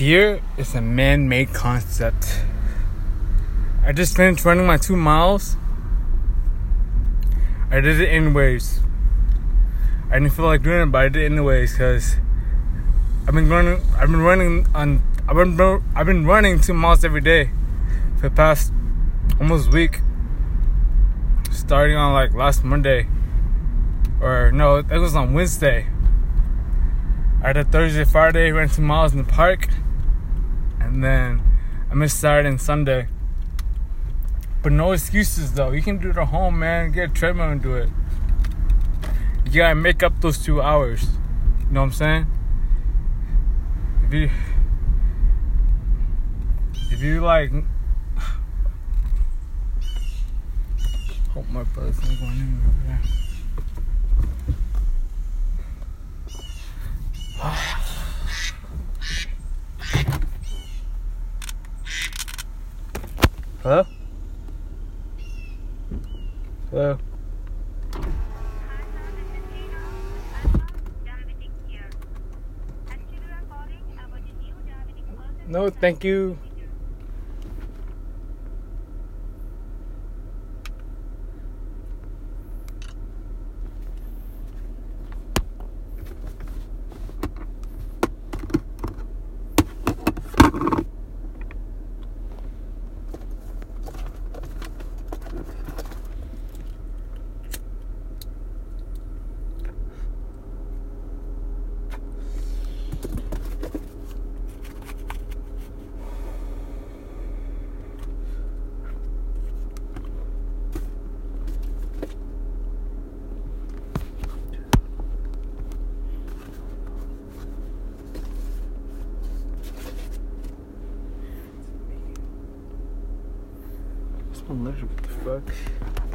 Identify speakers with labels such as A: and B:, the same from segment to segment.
A: Fear is a man made concept. I just finished running my two miles. I did it anyways. I didn't feel like doing it, but I did it anyways because I've been running. I've been running on. I've been I've been running two miles every day for the past almost week. Starting on like last Monday, or no, it was on Wednesday. I had a Thursday, Friday, ran two miles in the park, and then I missed Saturday and Sunday. But no excuses though. You can do it at home, man. Get a treadmill and do it. You gotta make up those two hours. You know what I'm saying? If you if you like hope my brother's not going in over there. Hello? Hello? No, thank you. This one lives what the fuck?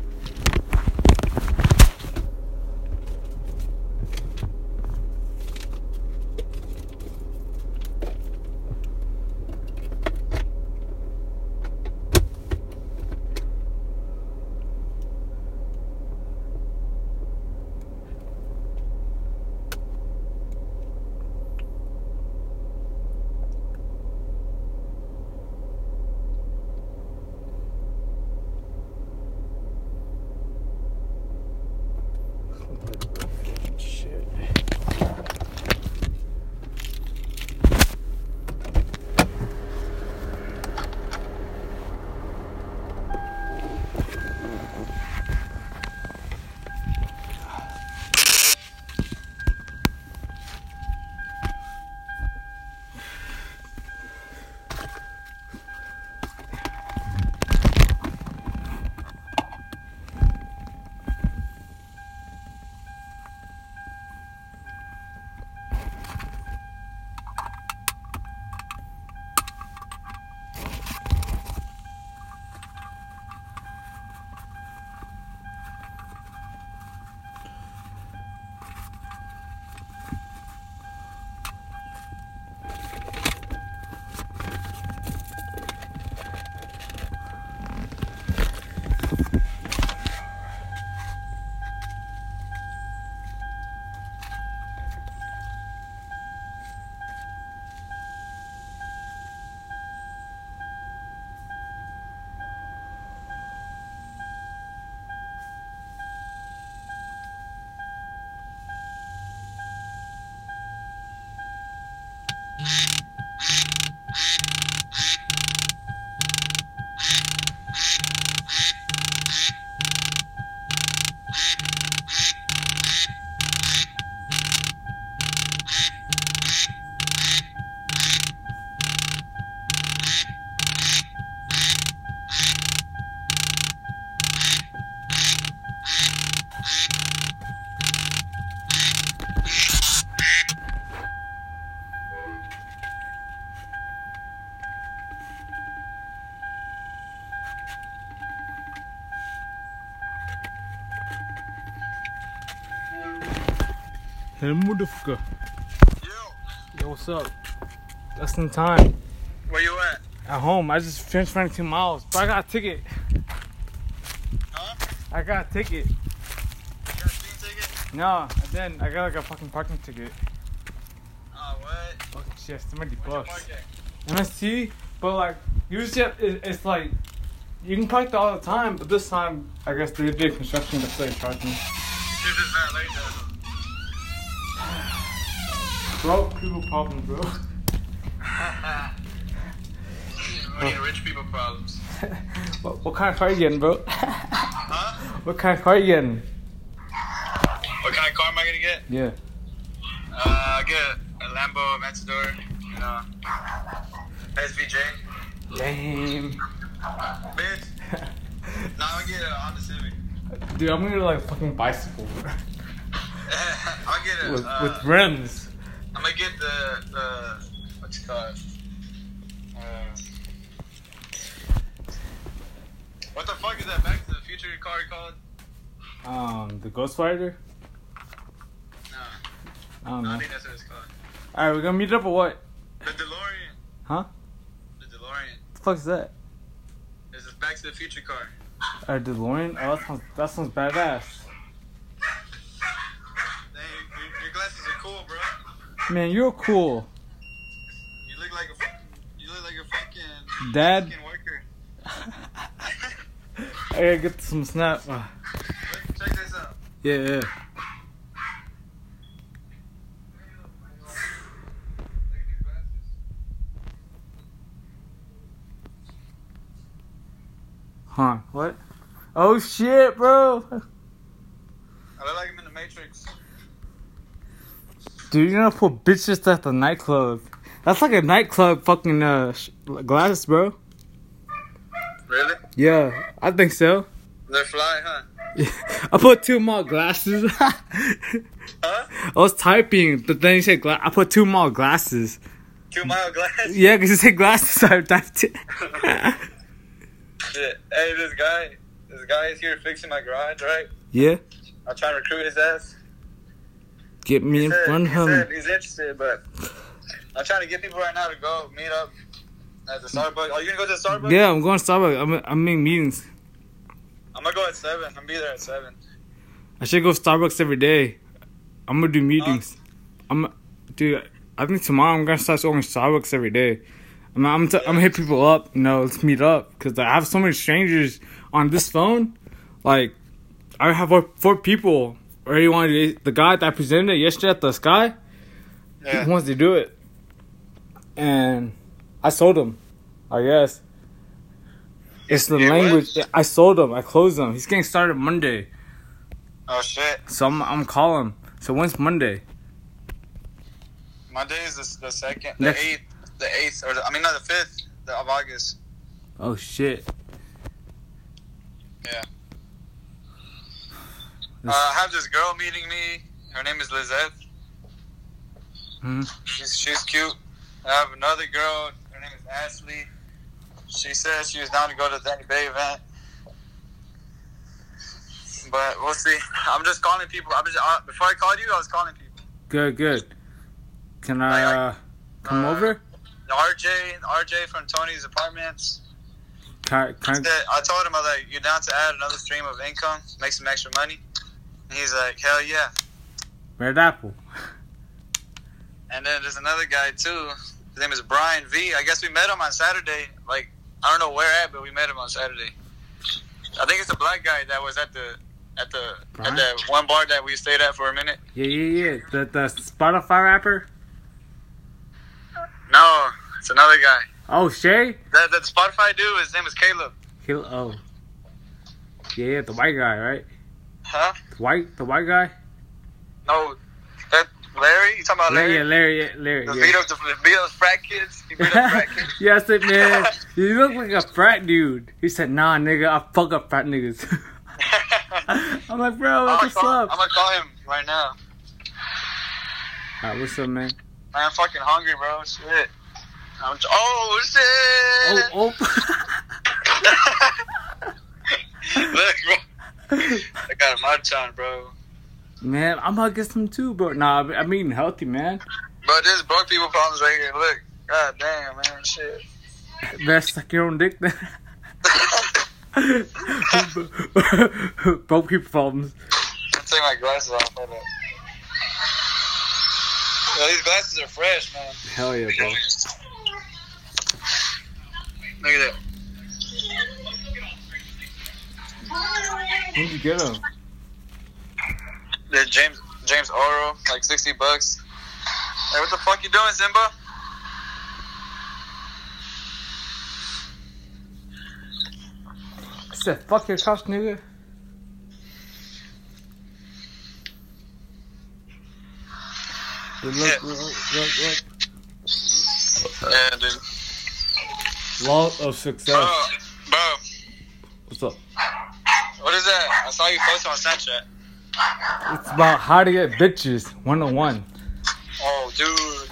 A: Hey, motherfucker.
B: Yo,
A: Yo, what's up? Just in time.
B: where you at?
A: At home. I just finished running two miles. But I got a ticket.
B: Huh?
A: I got a ticket.
B: You got a ticket?
A: No, I didn't. I got like a fucking parking ticket.
B: Oh, what?
A: Fucking shit, seventy
B: Where's your
A: bucks. MST, but like usually it, it's like you can park there all the time, but this time I guess they did construction that's why they charged me.
B: Should've just valet that.
A: Bro, people problem, bro.
B: Need rich people problems.
A: what, what kind of car you getting, bro?
B: Huh?
A: what kind of car you getting?
B: What kind of car am I gonna get?
A: Yeah.
B: Uh, I get a Lambo Aventador, you know, SVJ.
A: Lame.
B: Bitch. Nah, I'm gonna get a Honda Civic.
A: Dude, I'm gonna get like a fucking bicycle, bro.
B: I'll get a.
A: with,
B: uh,
A: with rims.
B: Gonna get the the what's it called? Uh, what the fuck is that Back to the Future car called?
A: Um, the Ghost Rider.
B: No,
A: I don't
B: no, I think that's what it's called.
A: All right, we're gonna meet up or what?
B: The DeLorean.
A: Huh?
B: The DeLorean.
A: The fuck is that?
B: This is Back to the Future car.
A: A DeLorean? Oh, that sounds that sounds badass.
B: Dang, your, your glasses are cool, bro.
A: Man, you're cool,
B: You look like a fucking, you look like a fucking
A: Dad.
B: fucking worker.
A: I gotta get some snap.
B: Check this out.
A: yeah, yeah.
B: Look at these glasses.
A: Huh? What? Oh shit, bro.
B: I look like I'm in the Matrix.
A: Dude, you're gonna put bitches at the nightclub. That's like a nightclub fucking uh sh- glasses, bro.
B: Really?
A: Yeah, I think so.
B: They're fly, huh?
A: I put two more glasses.
B: Huh?
A: I was typing, but then you said gla- I put two more glasses.
B: Two mile glasses?
A: Yeah, because you said glasses, so I typed it.
B: Shit. Hey, this guy, this guy is here fixing my garage, right?
A: yeah,
B: I'm trying to recruit his ass.
A: Get me
B: He
A: in
B: said,
A: front of
B: said
A: him.
B: he's interested, but I'm trying to get people right now to go meet up at the Starbucks. Are you gonna go to the Starbucks?
A: Yeah, I'm going to Starbucks. I'm, I'm making meetings.
B: I'm gonna go at seven. I'm gonna be there at seven.
A: I should go Starbucks every day. I'm gonna do meetings. I'm, dude. I think tomorrow I'm gonna start going Starbucks every day. I'm, I'm, t- I'm gonna hit people up. You know, let's meet up because I have so many strangers on this phone. Like, I have four, four people. Already wanted the guy that presented yesterday at the Sky.
B: Yeah.
A: He wants to do it, and I sold him. I guess it's the
B: You
A: language.
B: what?
A: I sold him. I closed him. He's getting started Monday.
B: Oh shit.
A: So I'm I'm calling. So when's Monday?
B: Monday is the, the second, the
A: Next-
B: eighth, the eighth, or the, I mean not the fifth the, of August.
A: Oh shit.
B: Yeah. Uh, I have this girl meeting me. Her name is Lizette.
A: Hmm.
B: She's she's cute. I have another girl. Her name is Ashley. She said she was down to go to the Danny Bay event. But we'll see. I'm just calling people. I'm just, uh, before I called you, I was calling people.
A: Good, good. Can I uh, come
B: Uh,
A: over?
B: RJ, RJ from Tony's Apartments.
A: Can I, can I,
B: Said- I told him I was like, "You're down to add another stream of income, make some extra money." And he's like, "Hell yeah!"
A: Red Apple.
B: And then there's another guy too. His name is Brian V. I guess we met him on Saturday. Like I don't know where at, but we met him on Saturday. I think it's the black guy that was at the at the
A: Brian?
B: at the one bar that we stayed at for a minute.
A: Yeah, yeah, yeah. The the Spotify rapper.
B: No, it's another guy.
A: Oh, Shay.
B: That that Spotify dude. His name is Caleb.
A: He, oh. Yeah, yeah, the white guy, right?
B: Huh?
A: White, the white guy.
B: No, that Larry. You talking about
A: Larry,
B: Larry?
A: yeah, Larry, yeah, Larry.
B: The
A: Yeah.
B: beat up the, the beat up frat kids. He beat up frat kids.
A: yes, it man. You look like a frat dude. He said, "Nah, nigga, I fuck up frat niggas." I'm like, bro, what's up?
B: I'm gonna call him right now.
A: Alright, what's up, man?
B: I'm fucking hungry, bro. Shit. I'm, oh shit!
A: Oh, oh.
B: Look, bro. I got a Machan, bro.
A: man, I'm about to get some too, bro. Nah, I'm- eating healthy, man.
B: Bro, there's broke people problems right here. Look. God damn, man. Shit.
A: Best suck your own dick, then. Broke people problems.
B: I'll take my glasses off. Hold up. Yo, these glasses are fresh, man.
A: Hell yeah, bro.
B: Look at that.
A: Where'd you get them?
B: The James James Oro, like sixty bucks. Hey, what the fuck you doing, Simba?
A: I said, fuck your couch, nigga. Look, look, look, look, look.
B: Yeah, dude.
A: Law of success.
B: Bro, bro,
A: What's up?
B: Is? I saw you post on Snapchat.
A: It's about how to get bitches 101.
B: Oh, dude.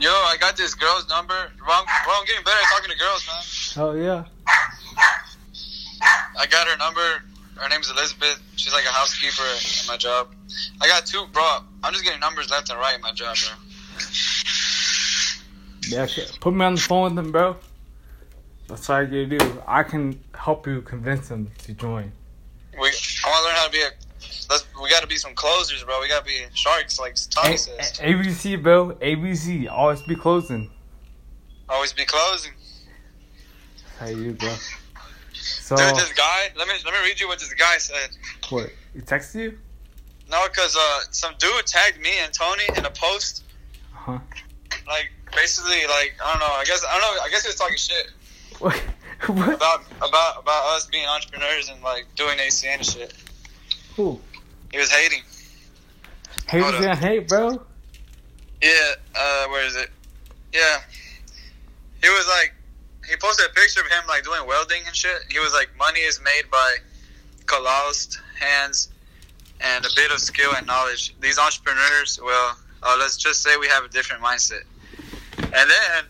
B: Yo, I got this girl's number. Bro, I'm, bro, I'm getting better at talking to girls, man.
A: Hell yeah.
B: I got her number. Her name's Elizabeth. She's like a housekeeper in my job. I got two, bro. I'm just getting numbers left and right in my job, bro.
A: Yeah, put me on the phone with them, bro. That's all I gotta do. I can help you convince them to join.
B: We, I want to learn how to be a. Let's, we got to be some closers, bro. We got to be sharks, like Tommy
A: A-
B: says.
A: A- ABC, bro. ABC. Always be closing.
B: Always be closing.
A: How you, bro? So,
B: Dude, this guy. Let me let me read you what this guy said.
A: what? He texted you?
B: No, because uh, some dude tagged me and Tony in a post.
A: Huh?
B: Like basically, like I don't know. I guess I don't know. I guess he was talking shit
A: What?
B: About about about us being entrepreneurs and like doing ACN and shit.
A: Who?
B: He was hating. Hold up.
A: gonna hate, bro.
B: Yeah, uh, where is it? Yeah. He was like, he posted a picture of him like doing welding and shit. He was like, money is made by calloused hands and a bit of skill and knowledge. These entrepreneurs, well, uh, let's just say we have a different mindset. And then,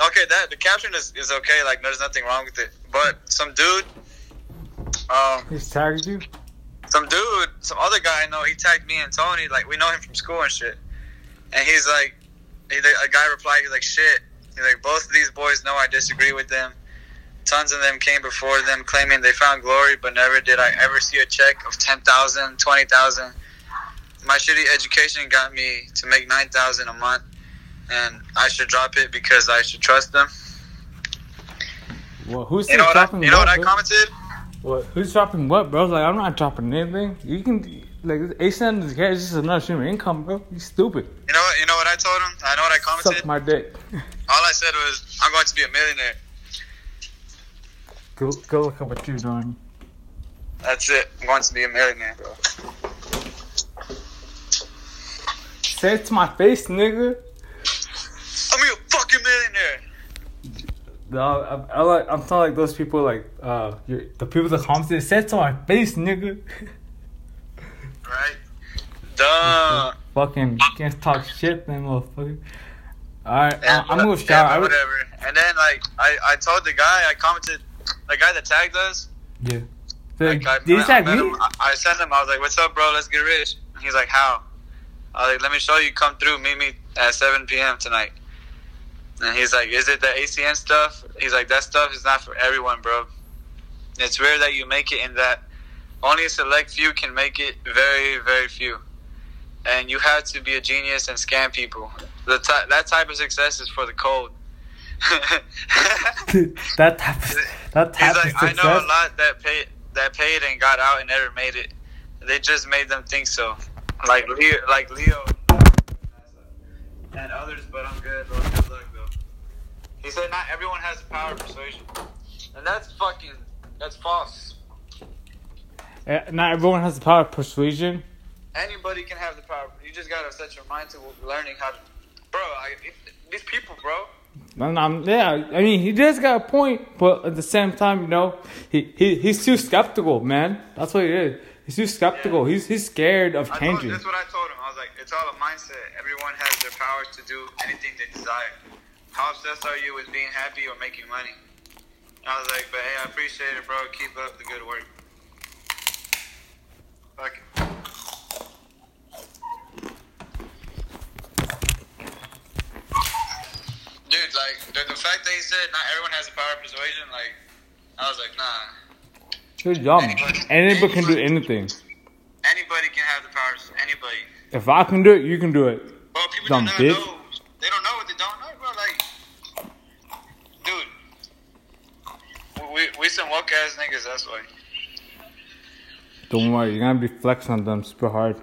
B: okay, that the caption is, is okay. Like, there's nothing wrong with it. But some dude, um,
A: He's tagged you?
B: some dude, some other guy I know, he tagged me and Tony. Like we know him from school and shit. And he's like, he, a guy replied, he's like, shit. He's like, both of these boys know I disagree with them. Tons of them came before them claiming they found glory, but never did I ever see a check of 10,000, 20,000. My shitty education got me to make 9,000 a month, and I should drop it because I should trust them.
A: Well, who's
B: You know what I,
A: dropping
B: you know what I commented?
A: What? Who's dropping what, bro? Like, I'm not dropping anything. You can, like, ACN is just another stream of income, bro. You stupid.
B: You know what? You know what I told him? I know what I commented.
A: Suck my dick.
B: All I said was, I'm going to be a millionaire.
A: Go, go look up what you're doing.
B: That's it. I'm going to be a millionaire, bro.
A: Say it to my face, nigga.
B: I'm millionaire.
A: No, I, I like, I'm telling like those people like uh the people that commented. Say it to my face, nigga.
B: Right? Duh.
A: Fucking can't talk shit, then motherfucker. All right, I, I'm gonna
B: what-
A: shower.
B: yeah, whatever. And then like I, I told the guy I commented, the guy that tagged us.
A: yeah.
B: Like, I,
A: Did you
B: I
A: tag
B: met
A: me?
B: him, I, I sent him. I was like, "What's up, bro? Let's get rich." And he's like, "How?" I was like, "Let me show you. Come through. Meet me at 7 p.m. tonight." And he's like, "Is it the ACN stuff?" He's like, "That stuff is not for everyone, bro. It's rare that you make it in that. Only a select few can make it. Very, very few. And you have to be a genius and scam people. The ty- that type of success is for the cold."
A: that type of that type
B: He's
A: of
B: like, I
A: success.
B: know a lot that paid that paid and got out and never made it. They just made them think so. Like Leo, like Leo, and others. But I'm good, bro. Good luck, though. He said not everyone has the power of persuasion, and that's fucking that's false.
A: Uh, Not everyone has the power of persuasion.
B: Anybody can have the power. You just gotta set your mind to learning how to. Bro, I, these people, bro.
A: And I'm, yeah, I mean, he does got a point, but at the same time, you know, he, he he's too skeptical, man. That's what he is. He's too skeptical. He's he's scared of
B: I told,
A: changing.
B: that's what I told him. I was like, it's all a mindset. Everyone has their power to do anything they desire. How obsessed are you with being happy or making money? I was like, but hey, I appreciate it, bro. Keep up the good work. Fuck it. Dude, like the, the fact that he said not everyone has the power of persuasion, like I was like, nah.
A: You're dumb. Anybody can do anything.
B: Anybody can have the powers. Anybody.
A: If I can do it, you can do it.
B: Bro, people
A: Dumb
B: do not
A: bitch.
B: know. They don't know what they don't know, bro. Like, dude, we we some woke ass niggas. That's why.
A: Don't worry, you're gonna be flexing on them super hard.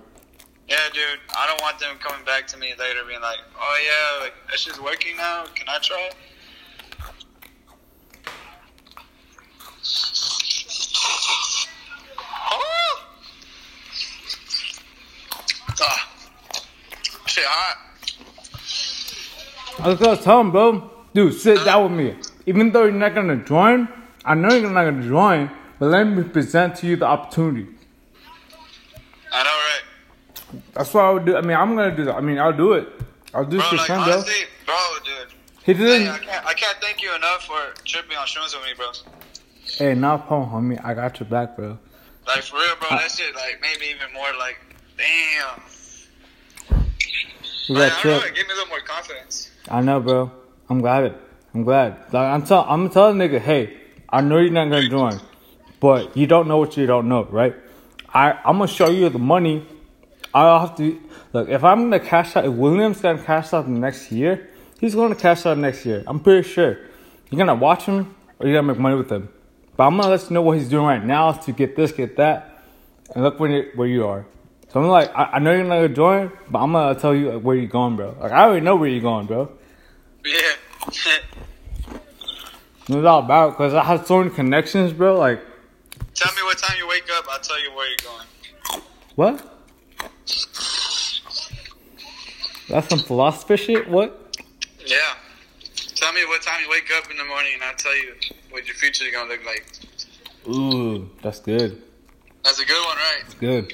B: Yeah, dude. I don't want them coming back to me later, being like, "Oh yeah, like that shit's working now. Can I try?" it?" Oh! Ah. Shit hot.
A: I was gonna tell him, bro, dude, sit down with me. Even though you're not gonna join, I know you're not gonna join, but let me present to you the opportunity.
B: I know, right?
A: That's what I would do. I mean, I'm gonna do that. I mean, I'll do it. I'll do this
B: Bro,
A: for
B: like
A: fun, bro.
B: dude.
A: He didn't.
B: I can't, I can't thank you enough for tripping on shrooms with me, bro.
A: Hey, not problem, homie. I got your back, bro.
B: Like for real, bro.
A: I-
B: that shit, like, maybe even more like, damn.
A: You got
B: I
A: tripped.
B: me a little more confidence.
A: I know, bro. I'm glad it. I'm glad. Like I'm tell I'm telling nigga, hey, I know you're not gonna join, but you don't know what you don't know, right? I I'm gonna show you the money. I'll have to look if I'm gonna cash out. If Williams gonna cash out next year, he's gonna cash out next year. I'm pretty sure. You're gonna watch him or you're gonna make money with him. But I'm gonna let you know what he's doing right now to get this, get that, and look where where you are. So I'm like, I, I know you're not gonna join, but I'm gonna tell you like, where you're going, bro. Like I already know where you're going, bro.
B: Yeah.
A: No all about because I have so many connections, bro. Like,
B: Tell me what time you wake up. I'll tell you where you're going.
A: what? That's some philosophy shit? What?
B: Yeah. Tell me what time you wake up in the morning, and I'll tell you what your future is gonna look like.
A: Ooh, that's good.
B: That's a good one, right?
A: Good.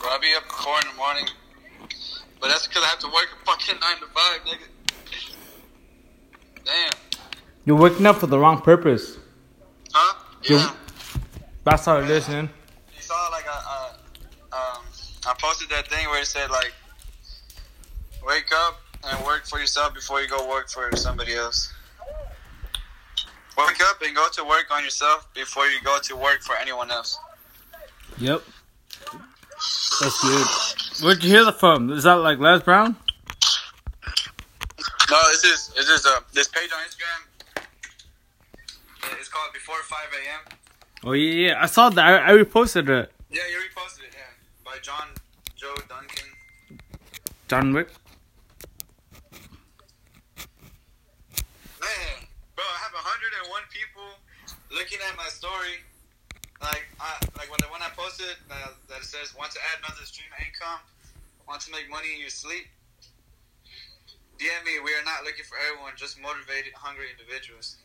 B: Bro, I'll be up at four in the morning. But that's because I have to work a fucking nine to five, nigga. Damn.
A: You're waking up for the wrong purpose.
B: Huh? Yeah.
A: That's how it is, man.
B: You saw like a, uh, um, I posted that thing where it said like, wake up and work for yourself before you go work for somebody else. Wake up and go to work on yourself before you go to work for anyone else.
A: Yep. That's good. Where'd you hear that from? Is that like Les Brown?
B: No, this is it's just uh, this page on Instagram. It's called Before Five a.m.
A: Oh, yeah, yeah. I saw that. I, I reposted it.
B: Yeah, you reposted it. Yeah, by John Joe Duncan.
A: John Wick.
B: Man, bro, I have 101 people looking at my story. Like, I like when I, when I posted uh, that it says want to add another stream of income, want to make money in your sleep. DM me. We are not looking for everyone, just motivated, hungry individuals.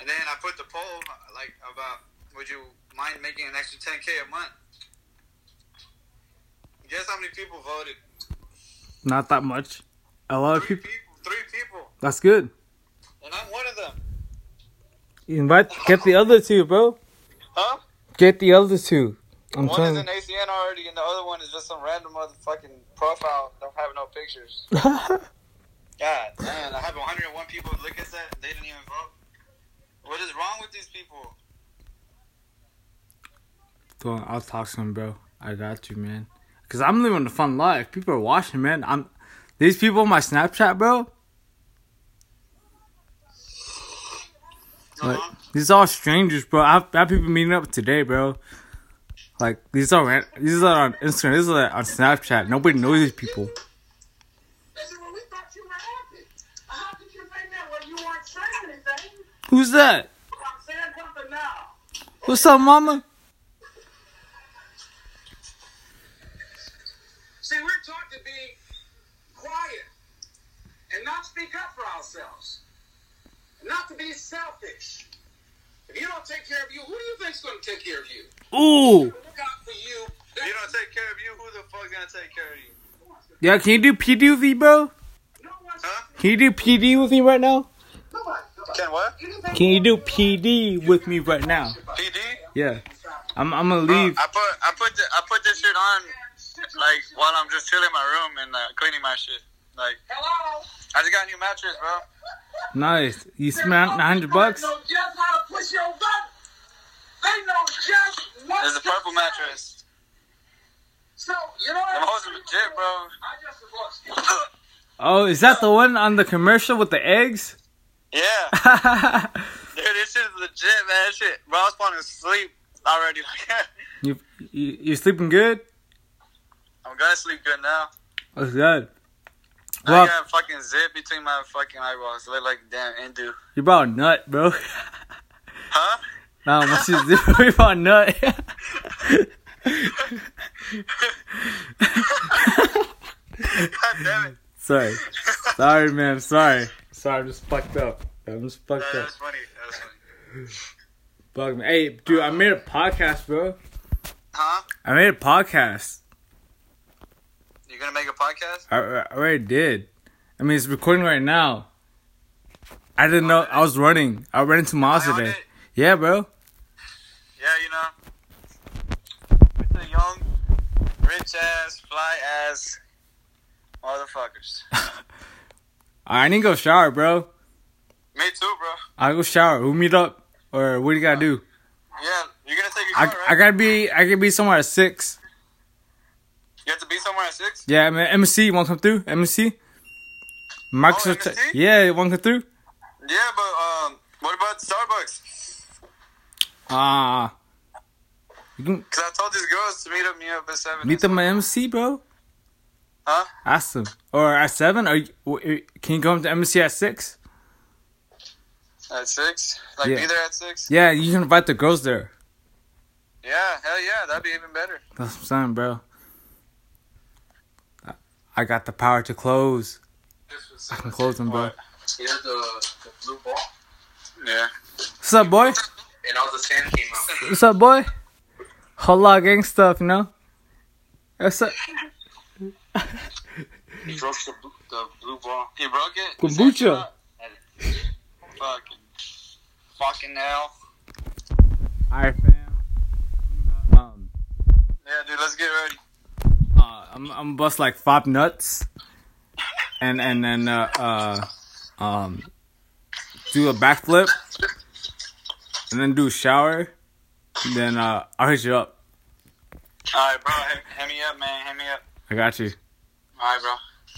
B: And then I put the poll like about would you mind making an extra 10k a month? Guess how many people voted?
A: Not that much. A lot of people.
B: people. Three people,
A: That's good.
B: and I'm one of them.
A: Invite, get the other two, bro.
B: Huh?
A: Get the other two. I'm
B: one is an ACN already, and the other one is just some random motherfucking profile don't have no pictures. God, man, I have 101 people look at that. They didn't even vote. What is wrong with these people?
A: Go I'll talk to him, bro. I got you, man. Cause I'm living a fun life. People are watching, man. I'm these people on my Snapchat, bro. Like
B: Uh-huh.
A: these are all strangers, bro. I have, I have people meeting up today, bro. Like these are these are on Instagram. These are on Snapchat. Nobody knows these people. Who's that? What's up, mama?
C: See, we're taught to be quiet and not speak up for ourselves, not to be selfish. If you don't take care of you, who do you think's going to take care of you?
A: Ooh,
C: Look you.
B: Don't take care of you, who the fuck's gonna take care of you?
A: yeah. Can you do PD with me, bro?
B: Huh?
A: Can you do PD with me right now?
C: no one, no one.
B: Can what?
A: Can you do PD with me right now?
B: PD?
A: Yeah. I'm I'm gonna
B: Bro,
A: leave.
B: I put I put the, I put this shit on like while I'm just chilling in my room and uh, cleaning my shit. Like
C: Hello?
B: I just got a new mattress, bro.
A: Nice. You spent nine hundred bucks.
C: They know just how to push your button. They know just what
B: It's a purple mattress.
C: So, you know
B: Them
C: what?
B: hoes are legit, bro.
C: I just divorced.
A: Oh, is that the one on the commercial with the eggs?
B: Yeah. Dude, this shit is legit, man. That shit, bro. I was falling asleep already.
A: you, you you sleeping good?
B: I'm gonna sleep good now.
A: That's good.
B: I
A: Well,
B: got a fucking zip between my fucking eyeballs. Look like damn Hindu.
A: You're about a nut, bro.
B: Huh?
A: Nah, once you you about a nut.
B: God damn it.
A: sorry, sorry, man. Sorry, sorry. I'm just fucked up. I'm just
B: No,
A: fucked
B: that
A: up.
B: was funny. That was funny.
A: Fuck me. Hey, dude, I made a podcast, bro.
B: Huh?
A: I made a podcast.
B: You're gonna make a podcast?
A: I, I already did. I mean, it's recording right now. I didn't know I was running. I ran into Miles today. Yeah, bro.
B: Yeah, you know. With the young, rich ass, fly ass motherfuckers.
A: I need to go shower, bro.
B: Me too, bro.
A: I'll go shower. We'll meet up. Or what do you gotta do?
B: Yeah, you're gonna take a
A: I,
B: car, right?
A: I gotta be I gotta be somewhere at six.
B: you have to be somewhere at six.
A: Yeah, I mean MC, you wanna come through? MC? Microsoft
B: Oh, MSC?
A: Yeah, you wanna come through?
B: Yeah, but um, what about Starbucks?
A: Ah. you
B: Cause I told these girls to meet up me up at seven.
A: meet them at MC, bro.
B: Huh?
A: Ask them. Or at seven? Or you- can you come to MC at six?
B: At six? Like
A: Yeah.
B: be there at six?
A: Yeah, you can invite the girls there.
B: Yeah, hell yeah, that'd be even better.
A: That's what I'm saying, bro. I- got the power to close. I can close them, bro.
C: Here's the, the blue ball.
B: Yeah.
A: What's up, boy?
C: And all the sand came out.
A: What's up, boy? Whole lot of gang stuff, you know? What's up?
C: He broke the, blue- the blue ball.
B: You broke it?
A: Kombucha.
B: Fucking. Fucking hell.
A: Alright, fam. Um,
B: Yeah, dude, let's get ready.
A: uh, I'm, I'm bust like five nuts. And, and then, uh, uh, um, do a backflip. And then do a shower. And then, uh, I'll hit you up.
B: Alright, bro, hit, hit me up, man. Hit me up.
A: I got you.
B: Alright, bro.